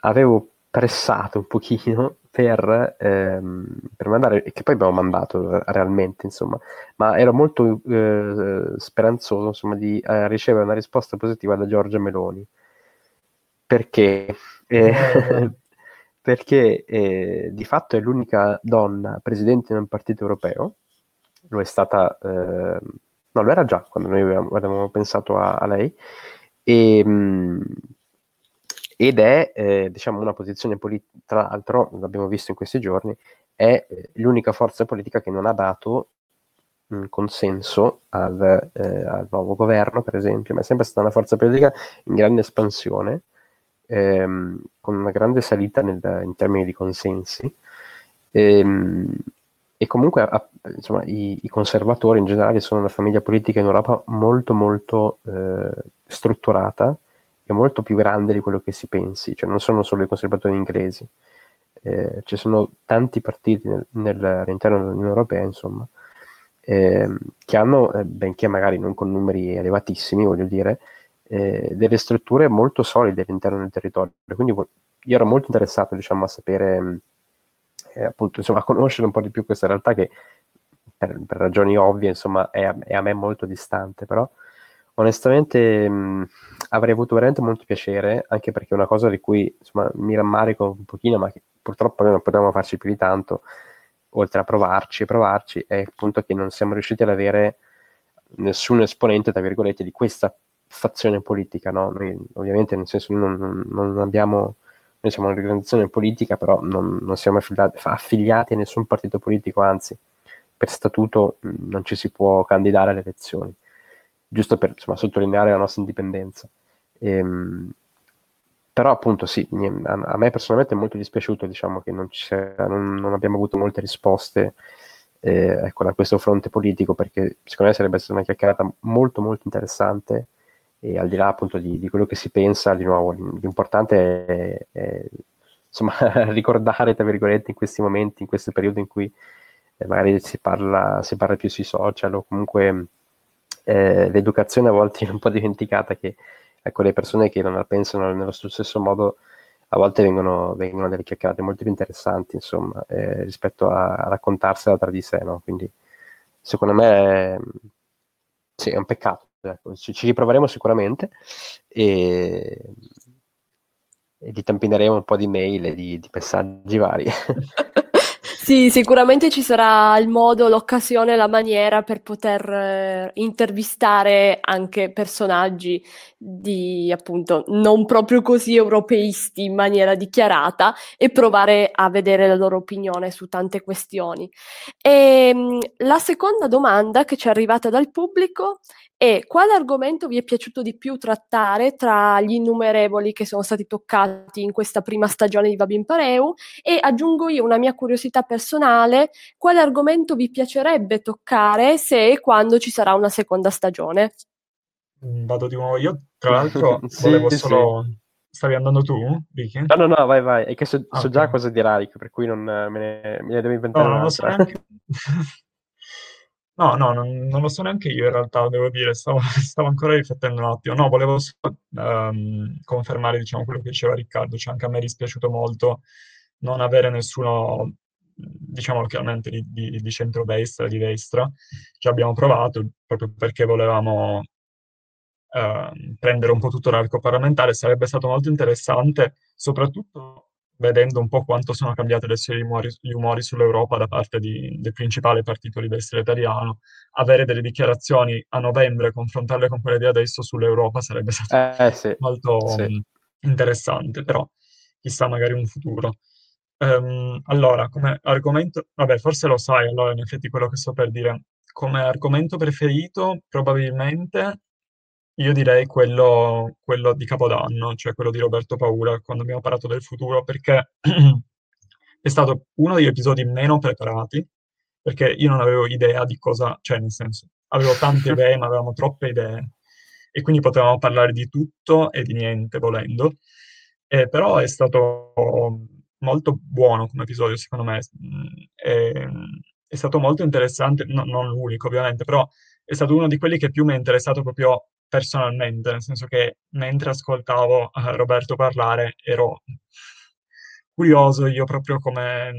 S4: avevo pressato un pochino per, ehm, per, mandare, che poi abbiamo mandato realmente, insomma, ma ero molto eh, speranzoso insomma, di eh, ricevere una risposta positiva da Giorgia Meloni. Perché eh, perché eh, di fatto è l'unica donna presidente in un partito europeo, lo è stata, eh, no, lo era già quando noi avevamo, avevamo pensato a, a lei, e, mh, mm, ed è eh, diciamo una posizione politica, tra l'altro l'abbiamo visto in questi giorni, è eh, l'unica forza politica che non ha dato un consenso al, eh, al nuovo governo, per esempio, ma è sempre stata una forza politica in grande espansione ehm, con una grande salita nel, in termini di consensi. Ehm, e comunque a, insomma, i, i, conservatori in generale sono una famiglia politica in Europa molto molto eh, strutturata e molto più grande di quello che si pensi, cioè non sono solo i conservatori inglesi, eh, ci sono tanti partiti nel, nel, all'interno dell'Unione Europea, insomma, eh, che hanno, eh, benché magari non con numeri elevatissimi, voglio dire, eh, delle strutture molto solide all'interno del territorio. Quindi io ero molto interessato diciamo, a sapere, eh, appunto, insomma, a conoscere un po' di più questa realtà che per, per ragioni ovvie insomma, è a, è a, me molto distante, però onestamente mh, avrei avuto veramente molto piacere, anche perché una cosa di cui insomma, mi rammarico un pochino, ma che purtroppo noi non potevamo farci più di tanto, oltre a provarci e provarci, è il punto che non siamo riusciti ad avere nessun esponente, tra virgolette, di questa fazione politica, no? Noi, ovviamente, nel senso, non, non, abbiamo, noi siamo un'organizzazione politica, però non, non siamo affiliati, affiliati, a nessun partito politico, anzi, per statuto non ci si può candidare alle elezioni. giusto per insomma, sottolineare la nostra indipendenza. Ehm, però appunto sì, a, a, me personalmente è molto dispiaciuto diciamo, che non, non, non abbiamo avuto molte risposte eh, ecco, da questo fronte politico perché secondo me sarebbe stata una chiacchierata molto molto interessante e al di là appunto di, di quello che si pensa, di nuovo l'importante è, è insomma, ricordare tra virgolette in questi momenti, in questo periodo in cui eh, magari si parla, si parla più sui social o comunque eh, l'educazione a volte è un po' dimenticata che ecco, le persone che non la pensano nello stesso modo a volte vengono, vengono delle chiacchierate molto più interessanti, insomma, eh, rispetto a, a, raccontarsela tra di sé, no? Quindi, secondo me, sì, è un peccato. Ecco. Ci, ci, riproveremo sicuramente e, e gli tampineremo un po' di mail e di, di messaggi vari.
S2: Sì, sicuramente ci sarà il modo, l'occasione, la maniera per poter eh, intervistare anche personaggi di appunto non proprio così europeisti in maniera dichiarata e provare a vedere la loro opinione su tante questioni. E, ehm, la seconda domanda che ci è arrivata dal pubblico e quale argomento vi è piaciuto di più trattare tra gli innumerevoli che sono stati toccati in questa prima stagione di Babin Pareu e aggiungo io una mia curiosità personale, quale argomento vi piacerebbe toccare se e quando ci sarà una seconda stagione?
S5: Mm, vado di nuovo io, tra l'altro sì, volevo solo... Sì. Stavi andando tu, Vicky?
S4: No, no, no, vai, vai. È che so, okay. so già cosa dirà, per cui non me ne, me ne devo inventare no, non lo so neanche...
S5: No, no, non, non lo so neanche io in realtà, devo dire, stavo, stavo ancora riflettendo un attimo. No, volevo solo ehm, confermare, diciamo, quello che diceva Riccardo, cioè anche a me è dispiaciuto molto non avere nessuno, diciamo chiaramente di, di, di centrodestra, di destra, che abbiamo provato, proprio perché volevamo ehm, prendere un po' tutto l'arco parlamentare. Sarebbe stato molto interessante, soprattutto vedendo un po' quanto sono cambiate adesso gli umori, gli umori sull'Europa da parte di, del principale partito di destra italiano, avere delle dichiarazioni a novembre, confrontarle con quelle di adesso sull'Europa sarebbe stato
S4: eh, sì,
S5: molto sì. Um, interessante, però chissà magari un futuro. Um, allora, come argomento, vabbè, forse lo sai, allora in effetti quello che sto per dire, come argomento preferito probabilmente io direi quello, quello di Capodanno, cioè quello di Roberto Paura, quando abbiamo parlato del futuro, perché è stato uno degli episodi meno preparati, perché io non avevo idea di cosa, cioè nel senso, avevo tante idee, ma avevamo troppe idee, e quindi potevamo parlare di tutto e di niente, volendo. Eh, però è stato molto buono come episodio, secondo me. È, è stato molto interessante, no, non l'unico ovviamente, però è stato uno di quelli che più mi è interessato proprio personalmente, nel senso che mentre ascoltavo uh, Roberto parlare ero curioso io proprio come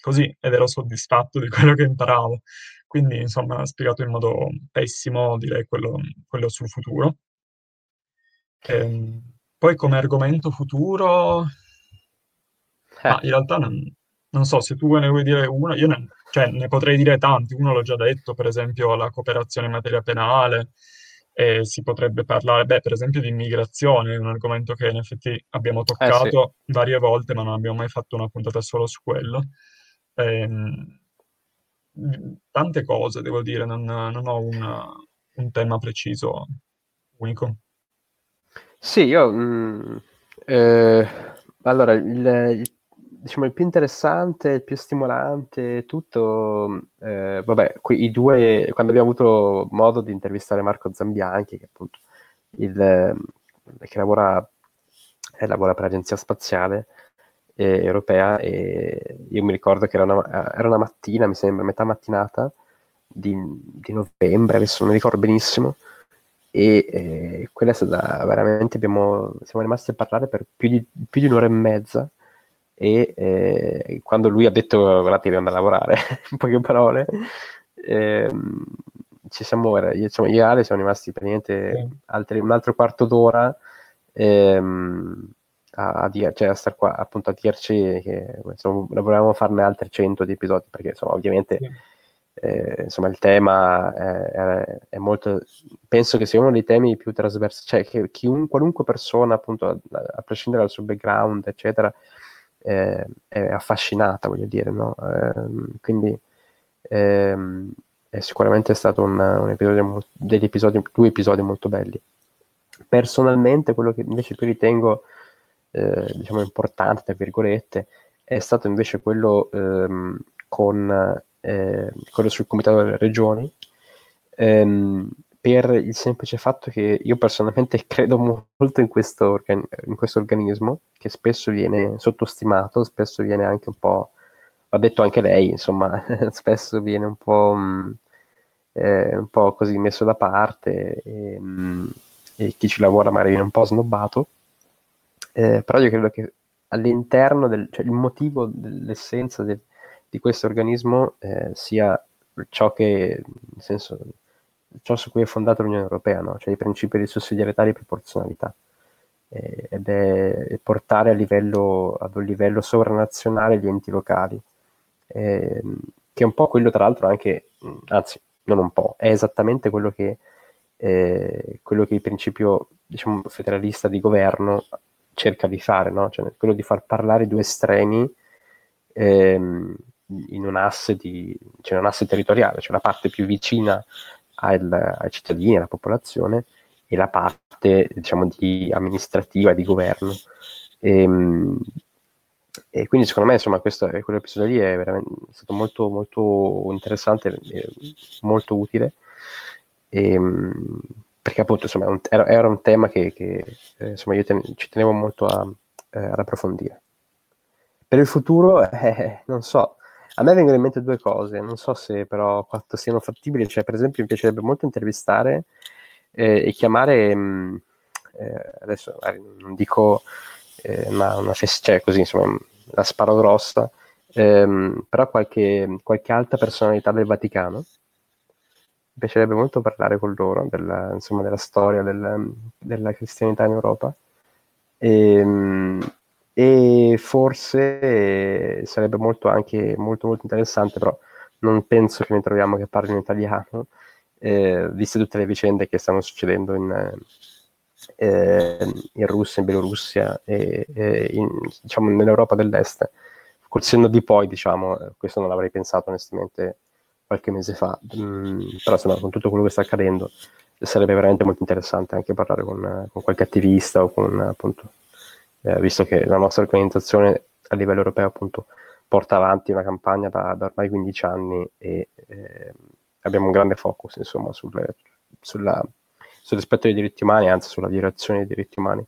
S5: così ed ero soddisfatto di quello che imparavo. Quindi, insomma, ha spiegato in modo pessimo, direi, quello, quello sul futuro. Ehm, poi come argomento futuro, eh. ah, in realtà non, non, so se tu ne vuoi dire uno, io ne, cioè, ne potrei dire tanti, uno l'ho già detto, per esempio la cooperazione in materia penale, e si potrebbe parlare, beh, per esempio di immigrazione, un argomento che in effetti abbiamo toccato eh sì. varie volte, ma non abbiamo mai fatto una puntata solo su quello. Ehm, tante cose, devo dire, non, non ho una, un tema preciso, unico.
S4: Sì, io... Mh, mm, eh, allora, il, il diciamo, il più interessante, il più stimolante, tutto, eh, vabbè, qui, i due, quando abbiamo avuto modo di intervistare Marco Zambianchi, che appunto il, eh, che lavora, eh, lavora per l'Agenzia Spaziale eh, Europea, e io mi ricordo che era una, era una mattina, mi sembra, metà mattinata di, di novembre, adesso non mi ricordo benissimo, e eh, quella è stata veramente, abbiamo, siamo rimasti a parlare per più di, più di un'ora e mezza, e eh, quando lui ha detto guardate devo andare a lavorare in poche parole eh, ci siamo io, insomma, io e Ale siamo rimasti praticamente altri, un altro quarto d'ora ehm, a, a, dire, cioè a star qua appunto a dirci che insomma, volevamo farne altri 100 di episodi perché insomma ovviamente sì. eh, insomma il tema è, è, molto penso che sia uno dei temi più trasversali cioè che chiunque, qualunque persona appunto a, a prescindere dal suo background eccetera eh, è affascinata, voglio dire, no? Eh, quindi ehm, è sicuramente stato un, un episodio, degli episodi, due episodi molto belli. Personalmente, quello che invece più ritengo eh, diciamo importante, tra virgolette, è stato invece quello ehm, con eh, quello sul Comitato delle Regioni, ehm, per il semplice fatto che io personalmente credo molto in questo, organi- in questo organismo, che spesso viene sottostimato, spesso viene anche un po', ha detto anche lei, insomma, spesso viene un po', mh, mm, eh, un po' così messo da parte e, mh, mm, e, chi ci lavora magari viene un po' snobbato, eh, però io credo che all'interno del, cioè il motivo dell'essenza del, di questo organismo eh, sia ciò che, nel senso, ciò su cui è fondata l'Unione Europea, no? cioè i principi di sussidiarietà e di proporzionalità, eh, ed è portare a livello, ad un livello sovranazionale gli enti locali, eh, che è un po' quello tra l'altro anche, anzi non un po', è esattamente quello che, eh, quello che il principio diciamo, federalista di governo cerca di fare, no? cioè, quello di far parlare due estremi ehm, in un asse, di, cioè un asse territoriale, cioè la parte più vicina al, ai cittadini, alla popolazione, e la parte diciamo, di amministrativa, di governo. E, ehm, e quindi secondo me insomma questo quell'episodio lì è, è stato molto molto interessante molto utile e, ehm, perché appunto insomma, era, era, un tema che, che eh, insomma, io ten- ci tenevo molto a, eh, ad approfondire. Per il futuro, eh, non so, a me vengono in mente due cose, non so se però quanto siano fattibili, cioè per esempio mi piacerebbe molto intervistare eh, e chiamare, mh, mm, eh, adesso non dico eh, una, una festa, cioè così insomma la sparo grossa, ehm, però qualche, qualche alta personalità del Vaticano mi piacerebbe molto parlare con loro della, insomma, della storia del, della cristianità in Europa. E, ehm, e forse sarebbe molto anche molto, molto interessante, però non penso che ne troviamo che parlino italiano, eh, viste tutte le vicende che stanno succedendo in, eh, in Russia, in Bielorussia e, e in, diciamo, nell'Europa dell'Est. Col senno di poi, diciamo, questo non l'avrei pensato onestamente qualche mese fa, mm, però insomma con tutto quello che sta accadendo sarebbe veramente molto interessante anche parlare con, con qualche attivista o con appunto, eh, visto che la nostra organizzazione a livello europeo appunto porta avanti una campagna da, da ormai 15 anni e eh, abbiamo un grande focus insomma sulle, sulla, sul rispetto dei diritti umani, anzi sulla violazione dei diritti umani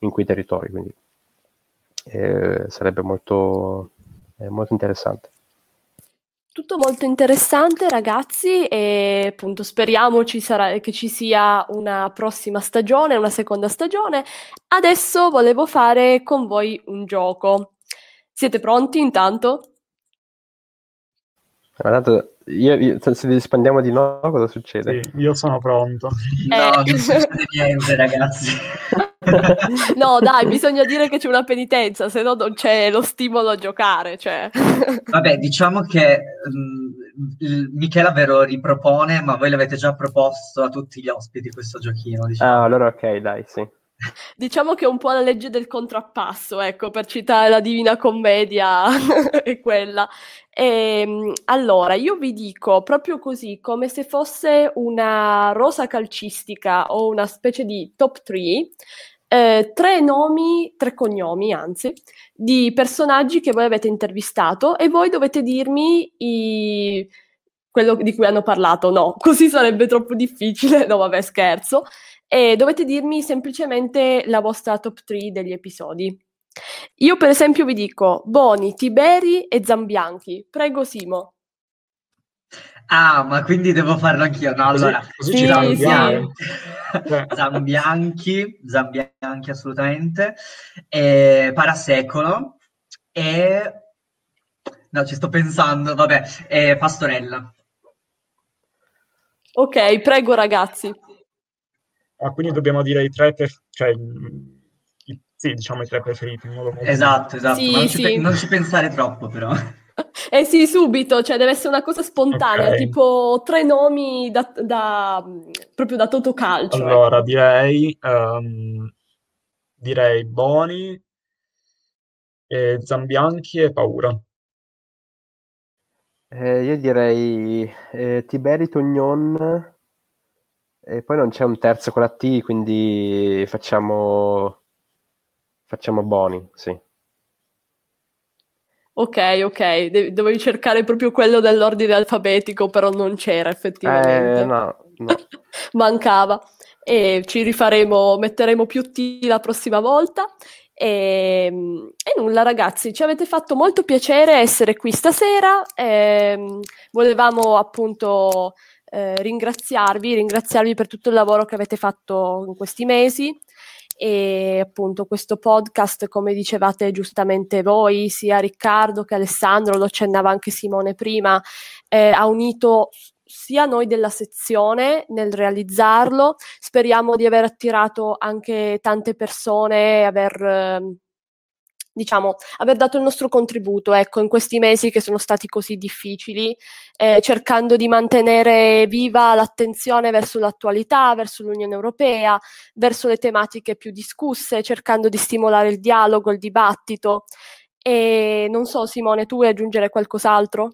S4: in quei territori, quindi eh, sarebbe molto, eh, molto interessante.
S2: Tutto molto interessante, ragazzi, e appunto speriamo ci sarà, che ci sia una prossima stagione, una seconda stagione. Adesso volevo fare con voi un gioco. Siete pronti intanto?
S4: Guardate, io, io, se li espandiamo di nuovo cosa succede?
S5: Sì, io sono pronto.
S3: No, eh. non succede niente, ragazzi.
S2: no, dai, bisogna dire che c'è una penitenza, se no non c'è lo stimolo a giocare. Cioè.
S3: Vabbè, diciamo che um, Michela ve lo ripropone, ma voi l'avete già proposto a tutti gli ospiti questo giochino. Diciamo.
S4: Ah, allora ok, dai, sì.
S2: Diciamo che è un po' la legge del contrappasso, ecco, per citare la Divina Commedia, è quella. E, ehm, allora, io vi dico proprio così, come se fosse una rosa calcistica o una specie di top 3, eh, tre nomi, tre cognomi, anzi, di personaggi che voi avete intervistato e voi dovete dirmi i... quello di cui hanno parlato. No, così sarebbe troppo difficile. No, vabbè, scherzo. E dovete dirmi semplicemente la vostra top 3 degli episodi. Io, per esempio, vi dico Boni, Tiberi e Zambianchi. Prego, Simo.
S3: Ah, ma quindi devo farlo anch'io. No, allora,
S2: così sì,
S3: Zambianchi, Zambianchi, Zambianchi assolutamente, e Parasecolo e... No, ci sto pensando, vabbè, e Pastorella.
S2: Ok, prego ragazzi.
S5: Ah, quindi dobbiamo dire i tre, per... cioè i... sì, diciamo i tre preferiti. In modo molto
S3: esatto, esatto, sì, non, sì. Ci pe- non ci pensare troppo però.
S2: Eh sì, subito, cioè deve essere una cosa spontanea, okay. tipo tre nomi da, da, proprio da Totocalcio.
S5: Ecco. Allora, ecco. direi, um, direi Boni, e Zambianchi e Paura.
S4: Eh, io direi eh, Tiberi Tognon e poi non c'è un terzo con la T, quindi facciamo facciamo Boni, sì.
S2: Ok, ok, De- dovevi cercare proprio quello dell'ordine alfabetico, però non c'era effettivamente.
S4: Eh, no, no.
S2: Mancava. E ci rifaremo, metteremo più T la prossima volta. E, e nulla, ragazzi, ci avete fatto molto piacere essere qui stasera. E, volevamo appunto eh, ringraziarvi, ringraziarvi per tutto il lavoro che avete fatto in questi mesi e appunto questo podcast, come dicevate giustamente voi, sia Riccardo che Alessandro, lo accennava anche Simone prima, eh, ha unito sia noi della sezione nel realizzarlo, speriamo di aver attirato anche tante persone, aver eh, diciamo, aver dato il nostro contributo, ecco, in questi mesi che sono stati così difficili, eh, cercando di mantenere viva l'attenzione verso l'attualità, verso l'Unione Europea, verso le tematiche più discusse, cercando di stimolare il dialogo, il dibattito. E non so, Simone, tu vuoi aggiungere qualcos'altro?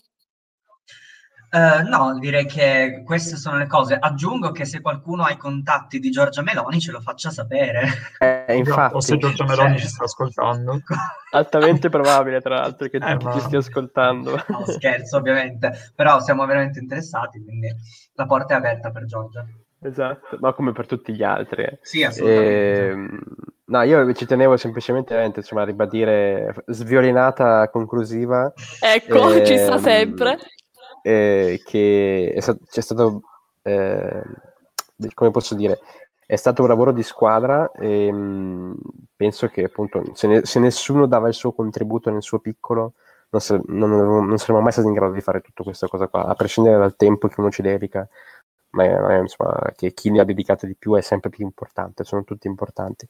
S3: Uh, no, direi che queste sono le cose. Aggiungo che se qualcuno ha i contatti di Giorgia Meloni ce lo faccia sapere.
S4: Eh, infatti.
S5: O se Giorgia Meloni ci sta ascoltando.
S4: Altamente probabile, tra l'altro, che
S5: Eh,
S4: tu
S5: ma-
S4: ci stia ascoltando.
S3: No, scherzo, ovviamente. Però siamo veramente interessati, quindi la porta è aperta per Giorgia.
S4: Esatto, ma come per tutti gli altri. eh.
S3: Sì, assolutamente.
S4: Ehm, no, io ci tenevo semplicemente insomma, a ribadire sviolinata conclusiva
S2: Ecco, ci sta
S4: Ehm,
S2: sempre.
S4: Eh, che è sta- c'è stato, eh, come posso dire, è stato un lavoro di squadra e mh, penso che appunto se, ne- se nessuno dava il suo contributo nel suo piccolo non, sa- non, non saremmo mai stati in grado di fare tutta questa cosa qua, a prescindere dal tempo che uno ci dedica, ma eh, insomma, che chi ne ha dedicato di più è sempre più importante, sono tutti importanti.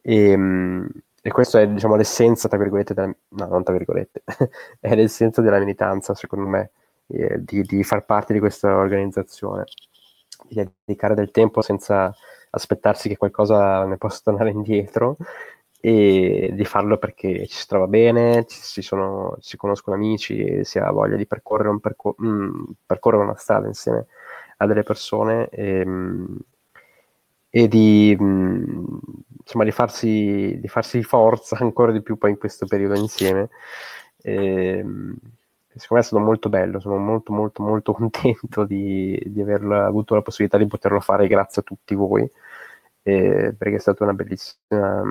S4: E, mh, e questa è diciamo l'essenza, tra virgolette, della- no, non tra virgolette, è l'essenza della militanza, secondo me, eh, di, di far parte di questa organizzazione, di dedicare del tempo senza aspettarsi che qualcosa ne possa tornare indietro e di farlo perché ci si trova bene, ci si, sono, si conoscono amici si ha voglia di percorrere, un percor- mm, percorrere una strada insieme a delle persone e, mm, e di, mm, insomma, di, farsi, di farsi forza ancora di più poi in questo periodo insieme. E, secondo me è stato molto bello, sono molto molto molto contento di, di aver avuto la possibilità di poterlo fare grazie a tutti voi, eh, perché è stata una bellissima,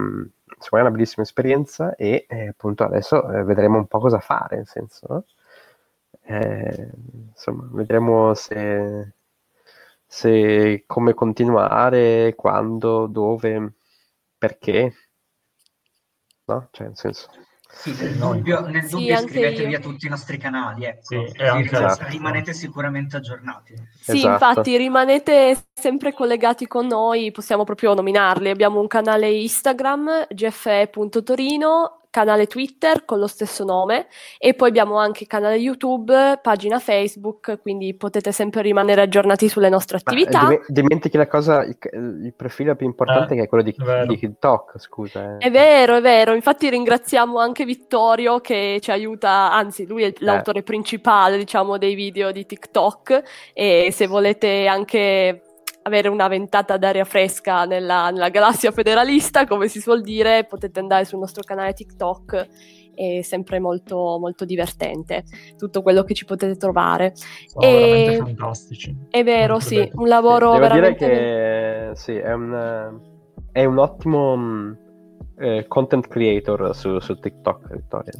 S4: una bellissima esperienza e eh, appunto adesso eh, vedremo un po' cosa fare, nel senso, no? Eh, insomma, vedremo se, se come continuare, quando, dove, perché, no? Cioè, nel senso,
S3: Sì, nel dubbio, nel
S2: Sì,
S3: dubbio
S2: anche
S3: iscrivetevi a tutti i nostri canali, ecco.
S5: Sì, e
S4: Esatto.
S3: rimanete sicuramente aggiornati.
S2: Sì,
S4: Esatto.
S2: infatti rimanete sempre collegati con noi, possiamo proprio nominarli. Abbiamo un canale Instagram, gfe.torino, canale Twitter con lo stesso nome e poi abbiamo anche canale YouTube, pagina Facebook, quindi potete sempre rimanere aggiornati sulle nostre
S4: Ma,
S2: attività.
S4: dime- dimentichi la cosa, il, il profilo più importante
S5: Eh,
S4: che è quello di, di TikTok, scusa. eh.
S2: È vero, è vero, infatti ringraziamo anche Vittorio che ci aiuta, anzi lui è l'autore principale, diciamo, dei video di TikTok e se volete anche avere una ventata d'aria fresca nella, nella galassia federalista, come si suol dire, potete andare sul nostro canale TikTok, è sempre molto, molto divertente tutto quello che ci potete trovare.
S5: Sono
S2: E-
S5: veramente fantastici.
S2: È vero,
S5: Molto
S2: sì,
S5: belli.
S2: un lavoro
S4: Devo dire
S2: veramente...
S4: che sì, è un, è un ottimo mh, eh, content creator su, su TikTok, Vittoria.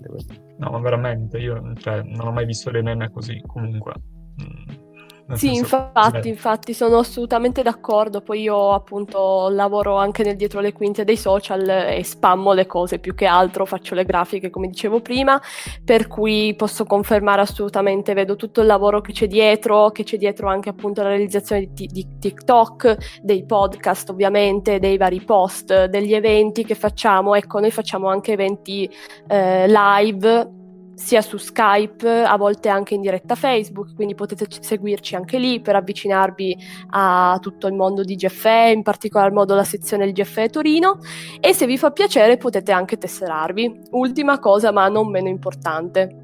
S5: No, ma veramente, io cioè, non ho mai visto dei meme così, comunque. Mm,
S2: Sì, infatti,
S5: eh,
S2: infatti sono assolutamente d'accordo. Poi io appunto lavoro anche nel dietro le quinte dei social e spammo le cose più che altro, faccio le grafiche come dicevo prima, per cui posso confermare assolutamente, vedo tutto il lavoro che c'è dietro, che c'è dietro anche appunto la realizzazione di, di TikTok, dei podcast ovviamente, dei vari post, degli eventi che facciamo. Ecco, noi facciamo anche eventi eh, live sia su Skype, a volte anche in diretta Facebook, quindi potete c- seguirci anche lì per avvicinarvi a tutto il mondo di GFE, in particolar modo la sezione del GFE Torino e se vi fa piacere potete anche tesserarvi. Ultima cosa ma non meno importante.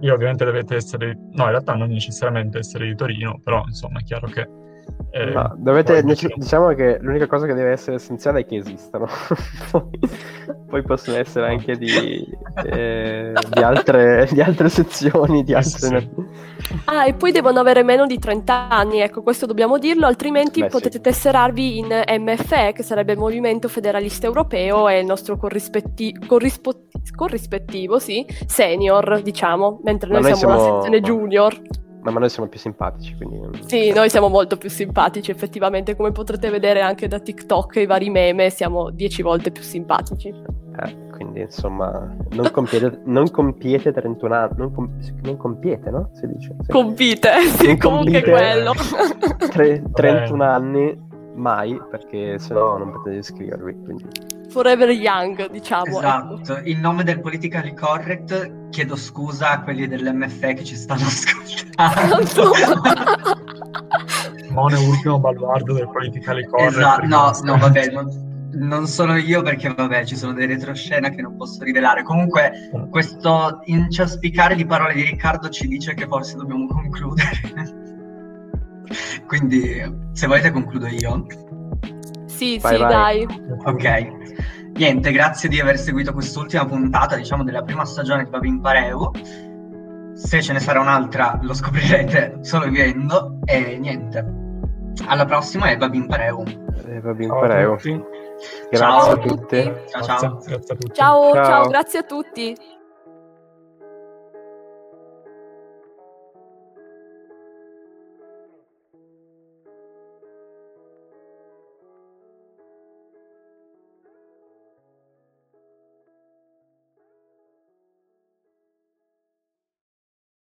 S5: io ovviamente dovete essere, no, in realtà non necessariamente essere di Torino, però insomma è chiaro che... eh,
S4: No, dovete, nece- diciamo che l'unica cosa che deve essere essenziale è che esistano. poi, possono essere anche di, eh, di, altre, di altre sezioni, di
S5: Sì,
S4: altre...
S5: sì.
S2: Ah, e poi devono avere meno di 30 anni, ecco, questo dobbiamo dirlo, altrimenti
S4: Beh, sì.
S2: potete tesserarvi in MFE, che sarebbe il Movimento Federalista Europeo, e il nostro corrispetti- corrispo- corrispettivo, sì, senior, diciamo, mentre noi,
S4: noi
S2: siamo la
S4: siamo-
S2: sezione junior.
S4: Ma, ma noi siamo più simpatici, quindi...
S2: Sì, noi siamo molto più simpatici, effettivamente, come potrete vedere anche da TikTok e i vari meme, siamo 10 volte più simpatici.
S4: Eh, quindi insomma, non compiete, non compiete 31 anni, non, com- non compiete, no? Si dice. Sì.
S2: Convite, sì,
S4: Non
S2: comunque quello.
S4: Tre- 31 anni mai, perché sennò non potete iscrivervi. Quindi.
S2: Forever Young, diciamo. ecco.
S3: Esatto, in nome del politically correct chiedo scusa a quelli dell'MFE che ci stanno ascoltando.
S5: Simone ultimo baluardo del politically correct.
S3: esatto, no, no, vabbè, non, non sono io perché vabbè, ci sono dei retroscena che non posso rivelare. Comunque, questo inciaspicare di parole di Riccardo ci dice che forse dobbiamo concludere. Quindi, se volete concludo io.
S2: Sì,
S4: Vai,
S2: sì,
S4: vai.
S2: dai.
S3: Ok, niente, grazie di aver seguito quest'ultima puntata, diciamo, della prima stagione di Babin Pareu. Se ce ne sarà un'altra lo scoprirete solo vivendo. E niente, alla prossima e Babin Pareu.
S4: Eh, va bene,
S5: Ciao a
S4: prego.
S5: tutti.
S4: Grazie
S3: Ciao
S4: a
S3: a
S4: tutti.
S3: Ciao ciao.
S5: Grazie, grazie a tutti.
S2: Ciao,
S4: Ciao.
S2: ciao, grazie a tutti.